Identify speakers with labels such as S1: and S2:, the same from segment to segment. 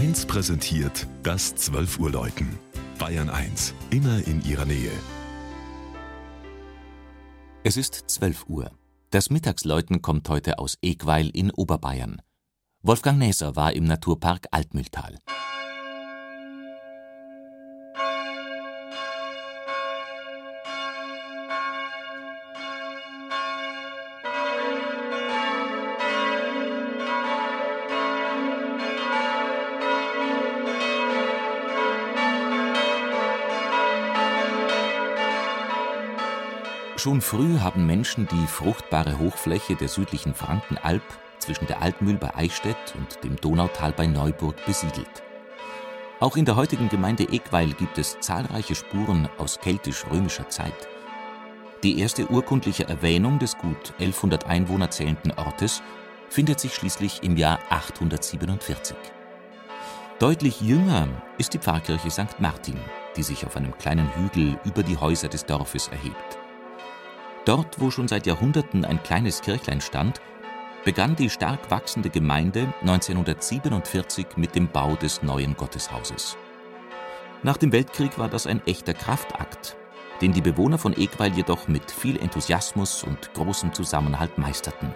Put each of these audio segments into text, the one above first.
S1: 1 präsentiert das 12 Uhr Läuten. Bayern 1, immer in ihrer Nähe.
S2: Es ist 12 Uhr. Das Mittagsläuten kommt heute aus Egweil in Oberbayern. Wolfgang Näser war im Naturpark Altmühltal. Schon früh haben Menschen die fruchtbare Hochfläche der südlichen Frankenalb zwischen der Altmühl bei Eichstätt und dem Donautal bei Neuburg besiedelt. Auch in der heutigen Gemeinde Egweil gibt es zahlreiche Spuren aus keltisch-römischer Zeit. Die erste urkundliche Erwähnung des gut 1100 Einwohner zählenden Ortes findet sich schließlich im Jahr 847. Deutlich jünger ist die Pfarrkirche St. Martin, die sich auf einem kleinen Hügel über die Häuser des Dorfes erhebt. Dort, wo schon seit Jahrhunderten ein kleines Kirchlein stand, begann die stark wachsende Gemeinde 1947 mit dem Bau des neuen Gotteshauses. Nach dem Weltkrieg war das ein echter Kraftakt, den die Bewohner von Egweil jedoch mit viel Enthusiasmus und großem Zusammenhalt meisterten.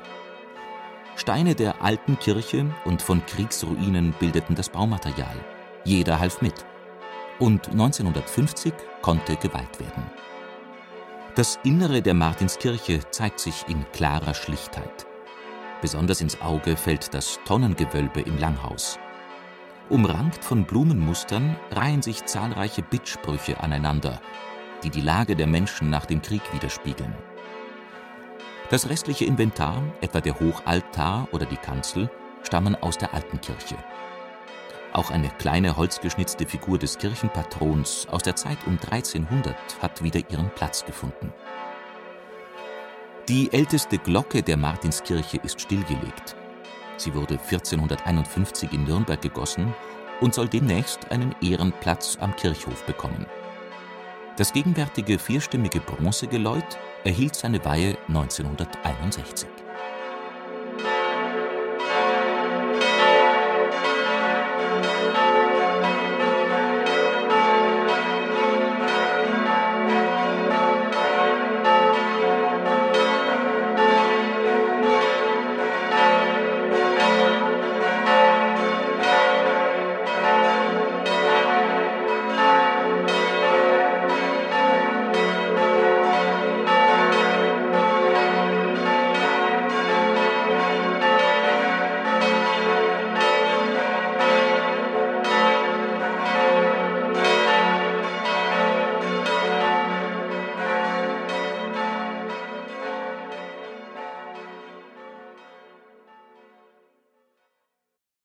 S2: Steine der alten Kirche und von Kriegsruinen bildeten das Baumaterial. Jeder half mit. Und 1950 konnte geweiht werden. Das Innere der Martinskirche zeigt sich in klarer Schlichtheit. Besonders ins Auge fällt das Tonnengewölbe im Langhaus. Umrankt von Blumenmustern reihen sich zahlreiche Bittsprüche aneinander, die die Lage der Menschen nach dem Krieg widerspiegeln. Das restliche Inventar, etwa der Hochaltar oder die Kanzel, stammen aus der alten Kirche. Auch eine kleine holzgeschnitzte Figur des Kirchenpatrons aus der Zeit um 1300 hat wieder ihren Platz gefunden. Die älteste Glocke der Martinskirche ist stillgelegt. Sie wurde 1451 in Nürnberg gegossen und soll demnächst einen Ehrenplatz am Kirchhof bekommen. Das gegenwärtige vierstimmige Bronzegeläut erhielt seine Weihe 1961.